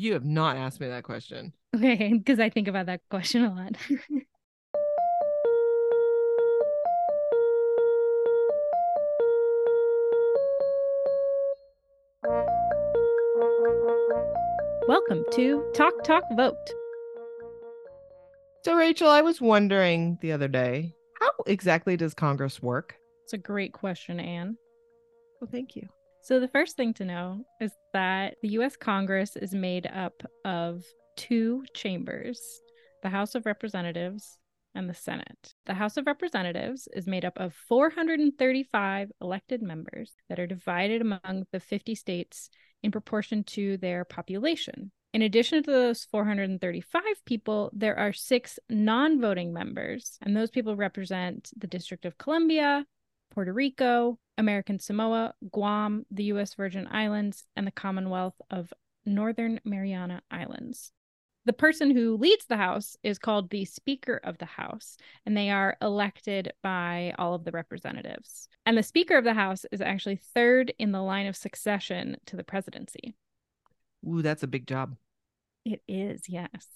You have not asked me that question. Okay, because I think about that question a lot. Welcome to Talk Talk Vote. So, Rachel, I was wondering the other day, how exactly does Congress work? It's a great question, Anne. Well, thank you. So, the first thing to know is that the US Congress is made up of two chambers the House of Representatives and the Senate. The House of Representatives is made up of 435 elected members that are divided among the 50 states in proportion to their population. In addition to those 435 people, there are six non voting members, and those people represent the District of Columbia, Puerto Rico, American Samoa, Guam, the U.S. Virgin Islands, and the Commonwealth of Northern Mariana Islands. The person who leads the House is called the Speaker of the House, and they are elected by all of the representatives. And the Speaker of the House is actually third in the line of succession to the presidency. Ooh, that's a big job. It is, yes.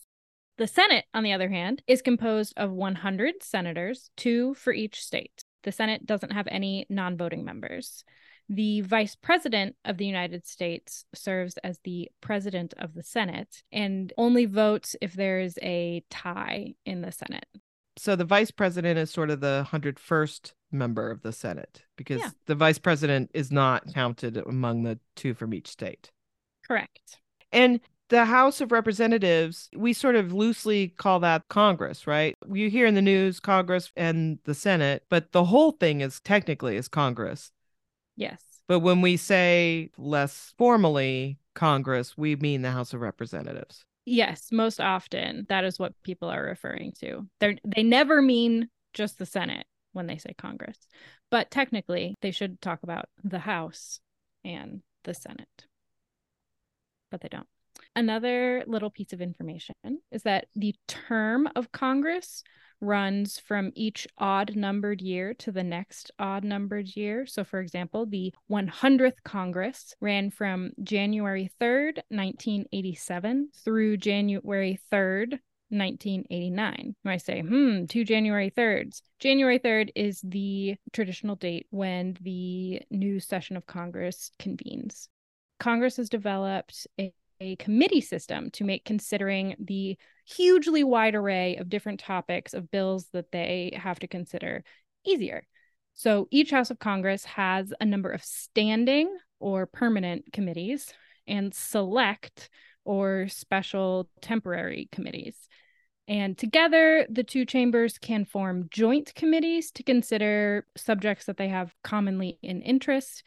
The Senate, on the other hand, is composed of 100 senators, two for each state. The Senate doesn't have any non voting members. The Vice President of the United States serves as the President of the Senate and only votes if there's a tie in the Senate. So the Vice President is sort of the 101st member of the Senate because Yeah. the Vice President is not counted among the two from each state. Correct. And the House of Representatives, we sort of loosely call that Congress, right? You hear in the news Congress and the Senate, but the whole thing is technically is Congress. Yes. But when we say less formally Congress, we mean the House of Representatives. Yes, most often that is what people are referring to. They they never mean just the Senate when they say Congress. But technically, they should talk about the House and the Senate. But they don't. Another little piece of information is that the term of Congress runs from each odd numbered year to the next odd numbered year. So, for example, the 100th Congress ran from January 3rd, 1987 through January 3rd, 1989. I say, hmm, two January 3rds. January 3rd is the traditional date when the new session of Congress convenes. Congress has developed a, a committee system to make considering the hugely wide array of different topics of bills that they have to consider easier. So each House of Congress has a number of standing or permanent committees and select or special temporary committees. And together, the two chambers can form joint committees to consider subjects that they have commonly in interest.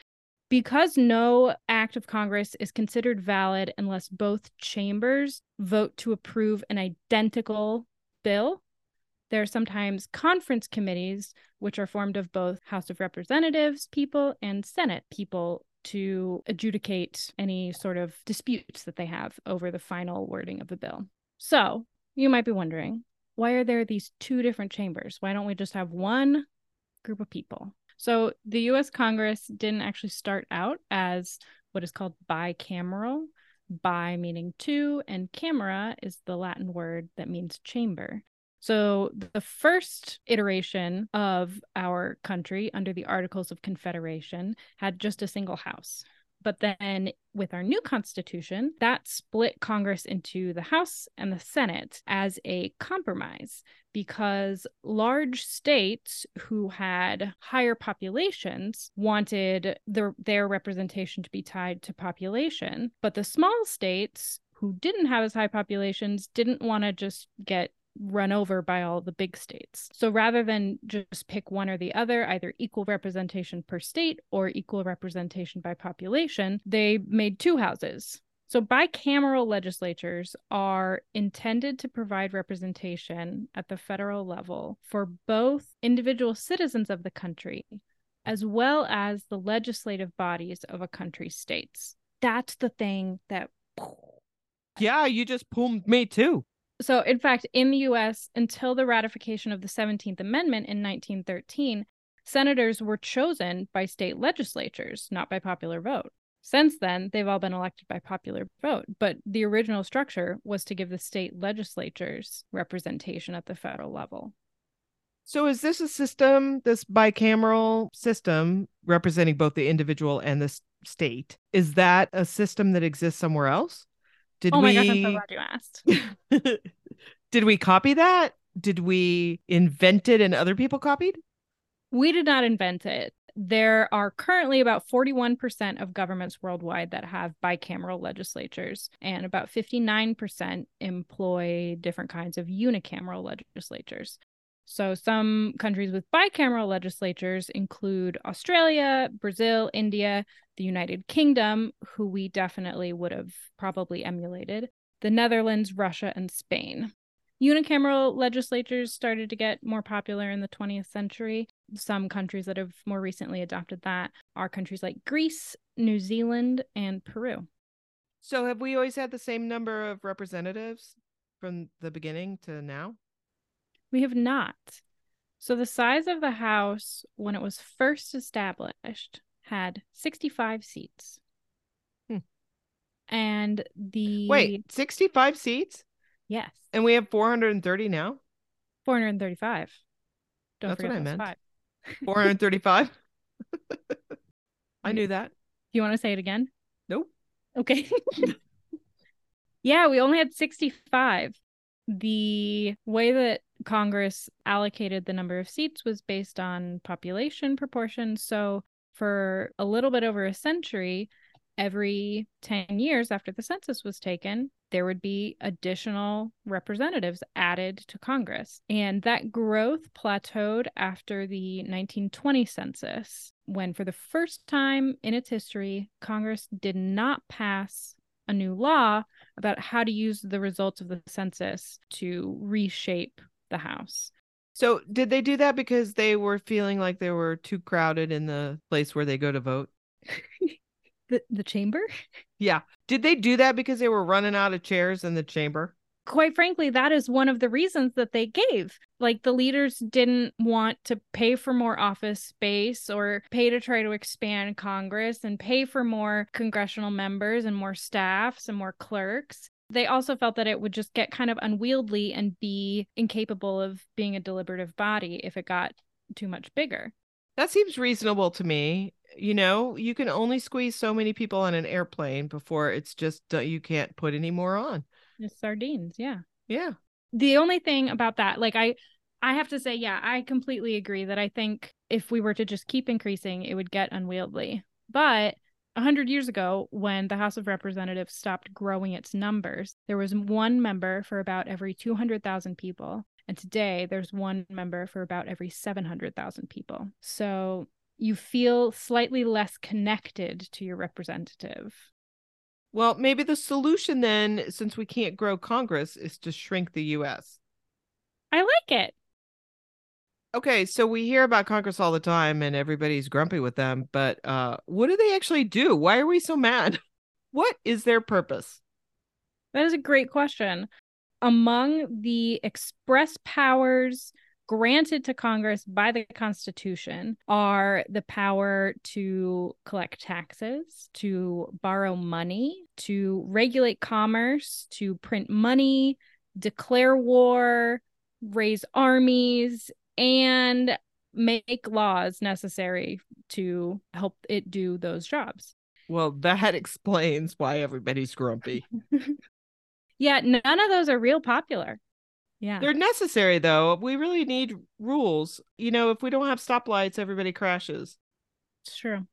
Because no act of Congress is considered valid unless both chambers vote to approve an identical bill, there are sometimes conference committees, which are formed of both House of Representatives people and Senate people to adjudicate any sort of disputes that they have over the final wording of the bill. So you might be wondering why are there these two different chambers? Why don't we just have one group of people? So the US Congress didn't actually start out as what is called bicameral. Bi meaning two, and camera is the Latin word that means chamber. So, the first iteration of our country under the Articles of Confederation had just a single house. But then, with our new constitution, that split Congress into the House and the Senate as a compromise because large states who had higher populations wanted their, their representation to be tied to population. But the small states who didn't have as high populations didn't want to just get run over by all the big states. So rather than just pick one or the other, either equal representation per state or equal representation by population, they made two houses. So bicameral legislatures are intended to provide representation at the federal level for both individual citizens of the country as well as the legislative bodies of a country's states. That's the thing that Yeah, you just pulled me too. So, in fact, in the US, until the ratification of the 17th Amendment in 1913, senators were chosen by state legislatures, not by popular vote. Since then, they've all been elected by popular vote, but the original structure was to give the state legislatures representation at the federal level. So is this a system, this bicameral system representing both the individual and the state? Is that a system that exists somewhere else? Did oh my we... gosh, I'm so glad you asked. Did we copy that? Did we invent it and other people copied? We did not invent it. There are currently about 41% of governments worldwide that have bicameral legislatures, and about 59% employ different kinds of unicameral legislatures. So, some countries with bicameral legislatures include Australia, Brazil, India, the United Kingdom, who we definitely would have probably emulated, the Netherlands, Russia, and Spain. Unicameral legislatures started to get more popular in the 20th century. Some countries that have more recently adopted that are countries like Greece, New Zealand, and Peru. So, have we always had the same number of representatives from the beginning to now? We have not. So the size of the house when it was first established had 65 seats. Hmm. And the Wait, 65 seats? Yes. And we have 430 now? 435. Don't That's what I meant. 435? I knew that. Do you want to say it again? Nope. Okay. yeah, we only had 65. The way that Congress allocated the number of seats was based on population proportion. So, for a little bit over a century, every 10 years after the census was taken, there would be additional representatives added to Congress. And that growth plateaued after the 1920 census, when for the first time in its history, Congress did not pass a new law about how to use the results of the census to reshape the house. So, did they do that because they were feeling like they were too crowded in the place where they go to vote? the the chamber? Yeah. Did they do that because they were running out of chairs in the chamber? Quite frankly, that is one of the reasons that they gave. Like the leaders didn't want to pay for more office space or pay to try to expand Congress and pay for more congressional members and more staffs and more clerks. They also felt that it would just get kind of unwieldy and be incapable of being a deliberative body if it got too much bigger. That seems reasonable to me. You know, you can only squeeze so many people on an airplane before it's just uh, you can't put any more on. It's sardines, yeah. Yeah. The only thing about that, like I I have to say, yeah, I completely agree that I think if we were to just keep increasing, it would get unwieldy. But a 100 years ago, when the House of Representatives stopped growing its numbers, there was one member for about every 200,000 people. And today, there's one member for about every 700,000 people. So you feel slightly less connected to your representative. Well, maybe the solution then, since we can't grow Congress, is to shrink the US. I like it. Okay, so we hear about Congress all the time and everybody's grumpy with them, but uh what do they actually do? Why are we so mad? What is their purpose? That is a great question. Among the express powers granted to Congress by the Constitution are the power to collect taxes, to borrow money, to regulate commerce, to print money, declare war, raise armies, and make laws necessary to help it do those jobs. Well, that explains why everybody's grumpy. yeah, none of those are real popular. Yeah. They're necessary though. We really need rules. You know, if we don't have stoplights, everybody crashes. It's true.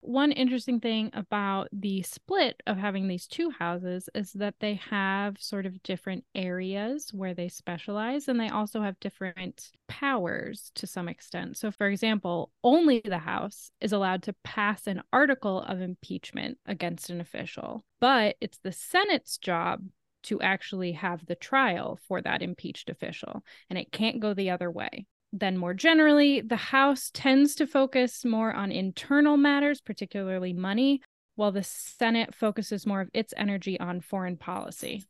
One interesting thing about the split of having these two houses is that they have sort of different areas where they specialize and they also have different powers to some extent. So, for example, only the House is allowed to pass an article of impeachment against an official, but it's the Senate's job to actually have the trial for that impeached official, and it can't go the other way. Then, more generally, the House tends to focus more on internal matters, particularly money, while the Senate focuses more of its energy on foreign policy.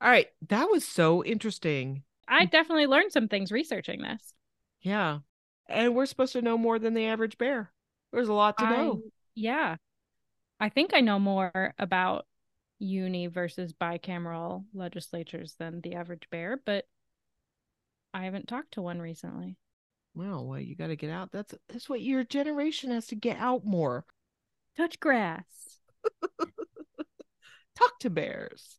All right. That was so interesting. I definitely learned some things researching this. Yeah. And we're supposed to know more than the average bear. There's a lot to I, know. Yeah. I think I know more about uni versus bicameral legislatures than the average bear, but I haven't talked to one recently. Well, well, you got to get out. That's that's what your generation has to get out more. Touch grass. Talk to bears.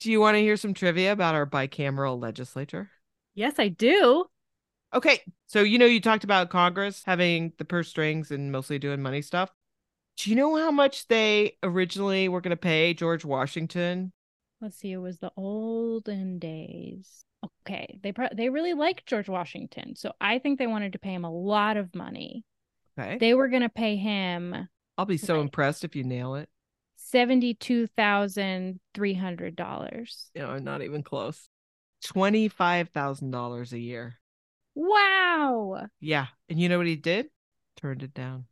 Do you want to hear some trivia about our bicameral legislature? Yes, I do. Okay, so you know you talked about Congress having the purse strings and mostly doing money stuff. Do you know how much they originally were going to pay George Washington? Let's see. It was the olden days. Okay, they pro- they really liked George Washington, so I think they wanted to pay him a lot of money. Okay, They were going to pay him I'll be so Right. impressed if you nail it. seventy-two thousand three hundred dollars. You know, not even close. Twenty-five thousand dollars a year. Wow! Yeah, and you know what he did? Turned it down.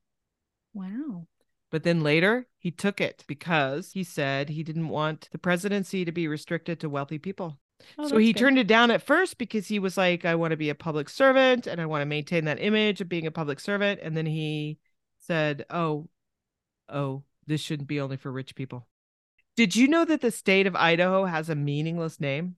Wow. But then later, he took it because he said he didn't want the presidency to be restricted to wealthy people. Oh, so he good. turned it down at first because he was like, I want to be a public servant and I want to maintain that image of being a public servant. And then he said, Oh, oh, this shouldn't be only for rich people. Did you know that the state of Idaho has a meaningless name?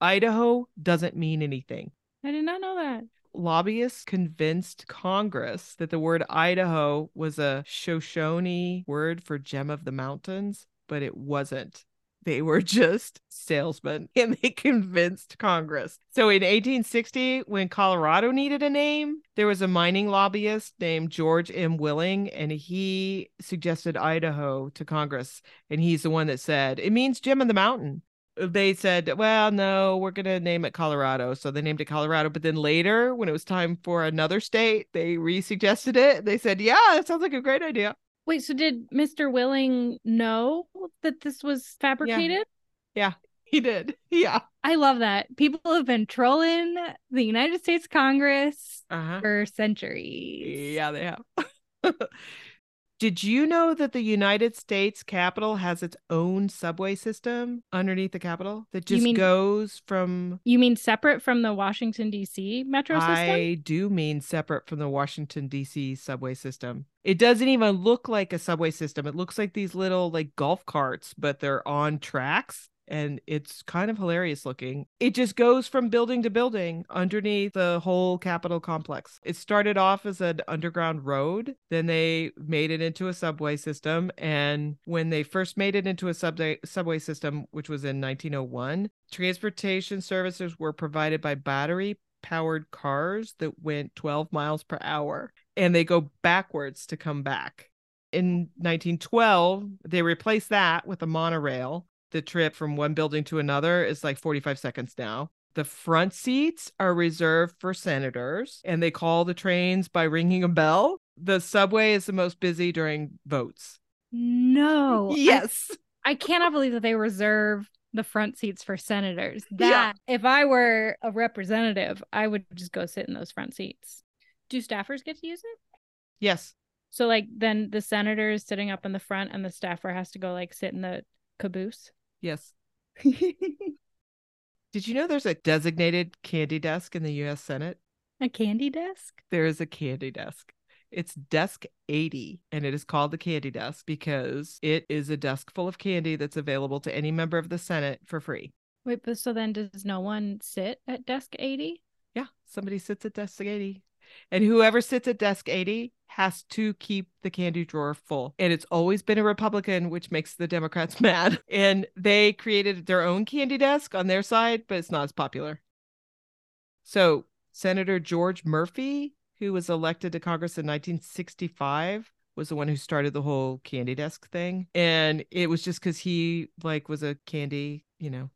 Idaho doesn't mean anything. I did not know that. Lobbyists convinced Congress that the word Idaho was a Shoshone word for gem of the mountains, but it wasn't. They were just salesmen and they convinced Congress. So in 1860, when Colorado needed a name, there was a mining lobbyist named George M. Willing, and he suggested Idaho to Congress. And he's the one that said, it means gem of the mountain they said, well, no, we're going to name it Colorado. So they named it Colorado. But then later, when it was time for another state, they re-suggested it. They said, yeah, it sounds like a great idea. Wait, so did Mr. Willing know that this was fabricated? Yeah, he did. Yeah. I love that. People have been trolling the United States Congress Uh-huh. for centuries. Yeah, they have. Did you know that the United States Capitol has its own subway system underneath the Capitol that just mean- goes from You mean separate from the Washington D.C. metro system? I do mean separate from the Washington D.C. subway system. It doesn't even look like a subway system. It looks like these little like golf carts, but they're on tracks and it's kind of hilarious looking. It just goes from building to building underneath the whole Capitol complex. It started off as an underground road, then they made it into a subway system and when they first made it into a subway subway system, which was in 1901, transportation services were provided by battery powered cars that went 12 miles per hour and they go backwards to come back. In 1912, they replaced that with a monorail. The trip from one building to another is like 45 seconds now. The front seats are reserved for senators and they call the trains by ringing a bell. The subway is the most busy during votes. no. Yes. I, cannot believe that they reserve the front seats for senators. Yeah. That if I were a representative, I would just go sit in those front seats. Do staffers get to use it? Yes. So like then the senator is sitting up in the front and the staffer has to go like sit in the caboose. Yes. Did you know there's a designated candy desk in the US Senate? A candy desk? there is a candy desk. It's desk 80 and it is called the candy desk because it is a desk full of candy that's available to any member of the Senate for free. Wait, but so then does no one sit at desk 80? Yeah, somebody sits at desk 80. And whoever sits at desk 80 has to keep the candy drawer full. And it's always been a Republican, which makes the Democrats mad. And they created their own candy desk on their side, but it's not as popular. So, Senator George Murphy, who was elected to Congress in 1965, was the one who started the whole candy desk thing. And it was just because he like was a candy, you know,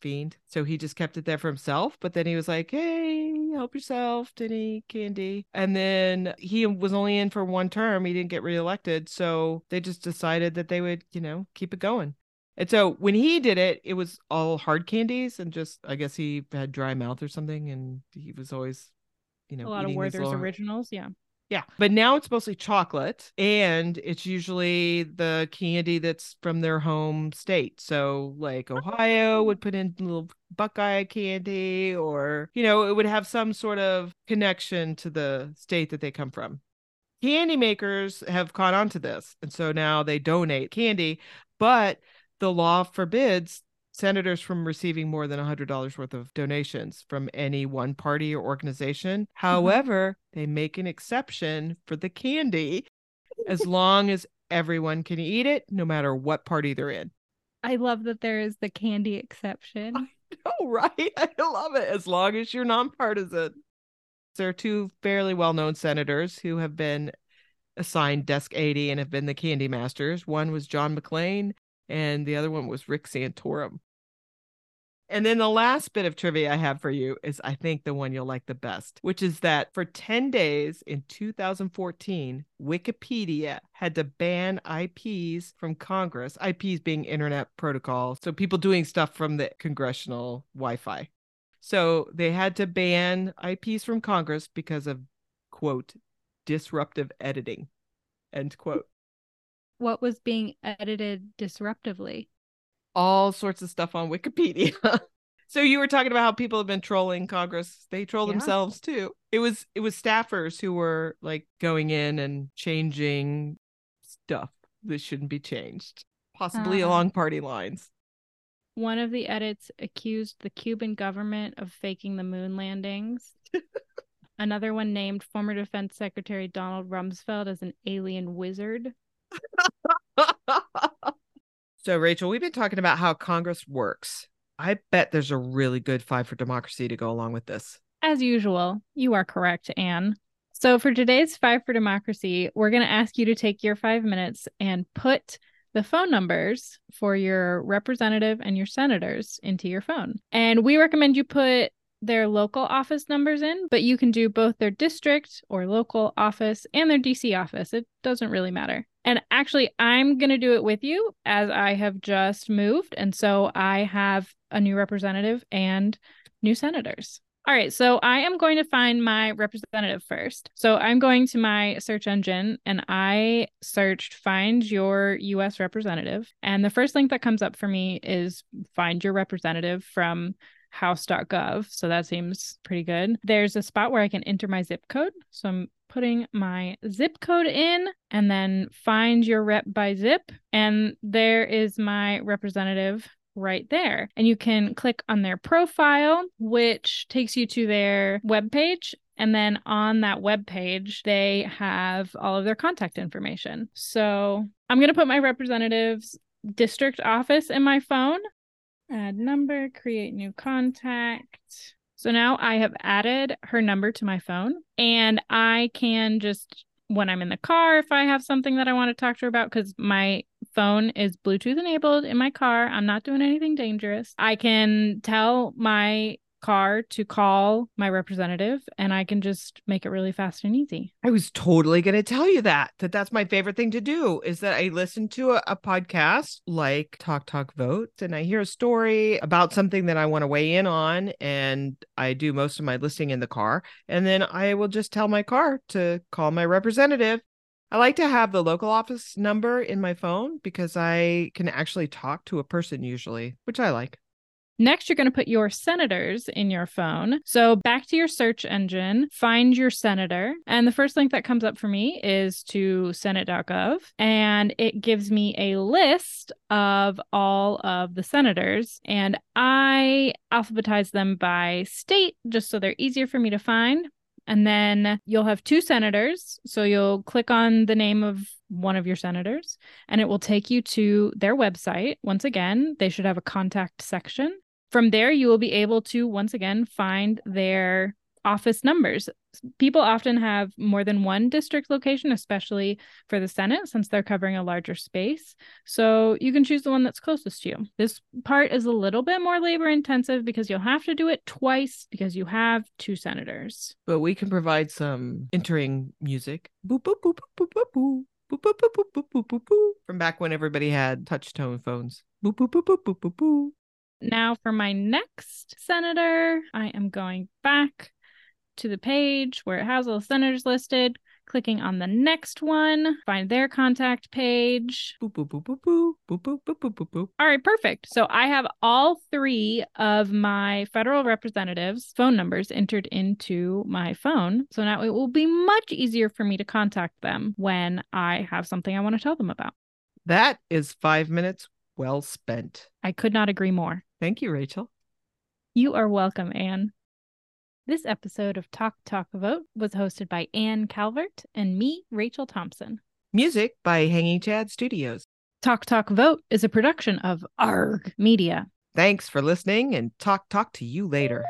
fiend. So he just kept it there for himself. But then he was like, hey, help yourself to any candy. And then he was only in for one term. He didn't get reelected. So they just decided that they would, you know, keep it going. And so when he did it, it was all hard candies and just, I guess he had dry mouth or something. And he was always, you know, a lot of Werther's originals, yeah. Yeah. But now it's mostly chocolate and it's usually the candy that's from their home state. So, like oh. Ohio would put in little Buckeye candy, or, you know, it would have some sort of connection to the state that they come from. Candy makers have caught on to this. And so now they donate candy, but the law forbids senators from receiving more than $100 worth of donations from any one party or organization. Mm-hmm. However, they make an exception for the candy as long as everyone can eat it, no matter what party they're in. I love that there is the candy exception. I know, right? I love it. As long as you're nonpartisan. There are two fairly well known senators who have been assigned Desk 80 and have been the candy masters. One was John McCain, and the other one was Rick Santorum. And then the last bit of trivia I have for you is I think the one you'll like the best, which is that for 10 days in 2014, Wikipedia had to ban IPs from Congress, IPs being Internet Protocol. So people doing stuff from the congressional Wi Fi. So they had to ban IPs from Congress because of, quote, disruptive editing, end quote. What was being edited disruptively? all sorts of stuff on Wikipedia. so you were talking about how people have been trolling Congress. They troll yeah. themselves too. It was it was staffers who were like going in and changing stuff that shouldn't be changed, possibly uh, along party lines. One of the edits accused the Cuban government of faking the moon landings. Another one named former Defense Secretary Donald Rumsfeld as an alien wizard. So, Rachel, we've been talking about how Congress works. I bet there's a really good five for democracy to go along with this. As usual, you are correct, Anne. So, for today's Five for Democracy, we're going to ask you to take your five minutes and put the phone numbers for your representative and your senators into your phone. And we recommend you put their local office numbers in, but you can do both their district or local office and their DC office. It doesn't really matter. And actually, I'm going to do it with you as I have just moved. And so I have a new representative and new senators. All right, so I am going to find my representative first. So I'm going to my search engine and I searched find your US representative. And the first link that comes up for me is find your representative from house.gov. So that seems pretty good. There's a spot where I can enter my zip code. So I'm putting my zip code in and then find your rep by zip. And there is my representative right there. And you can click on their profile, which takes you to their webpage. And then on that web page, they have all of their contact information. So I'm going to put my representative's district office in my phone. Add number, create new contact. So now I have added her number to my phone and I can just when I'm in the car if I have something that I want to talk to her about cuz my phone is Bluetooth enabled in my car. I'm not doing anything dangerous. I can tell my car to call my representative and I can just make it really fast and easy. I was totally going to tell you that that that's my favorite thing to do is that I listen to a, a, podcast like Talk Talk Vote and I hear a story about something that I want to weigh in on and I do most of my listening in the car and then I will just tell my car to call my representative I like to have the local office number in my phone because I can actually talk to a person usually, which I like. Next, you're going to put your senators in your phone. So back to your search engine, find your senator. And the first link that comes up for me is to senate.gov. And it gives me a list of all of the senators. And I alphabetize them by state just so they're easier for me to find. And then you'll have two senators. So you'll click on the name of one of your senators and it will take you to their website. Once again, they should have a contact section. From there, you will be able to once again find their office numbers. People often have more than one district location, especially for the Senate, since they're covering a larger space. So you can choose the one that's closest to you. This part is a little bit more labor intensive because you'll have to do it twice because you have two senators. But we can provide some entering music. Boop, boop, boop, boop, boop, boop. Boop, boop, boop, boop, boop, boop, boop. From back when everybody had touch tone phones. Boop, boop, boop, boop, boop, boop, boop. Now, for my next senator, I am going back to the page where it has all the senators listed, clicking on the next one, find their contact page. Boop, boop, boop, boop, boop, boop, boop, boop, boop, boop, boop. All right, perfect. So I have all three of my federal representatives' phone numbers entered into my phone. So now it will be much easier for me to contact them when I have something I want to tell them about. That is five minutes well spent. I could not agree more. Thank you, Rachel. You are welcome, Anne. This episode of Talk Talk Vote was hosted by Anne Calvert and me, Rachel Thompson. Music by Hanging Chad Studios. Talk Talk Vote is a production of ARG Media. Thanks for listening and talk talk to you later.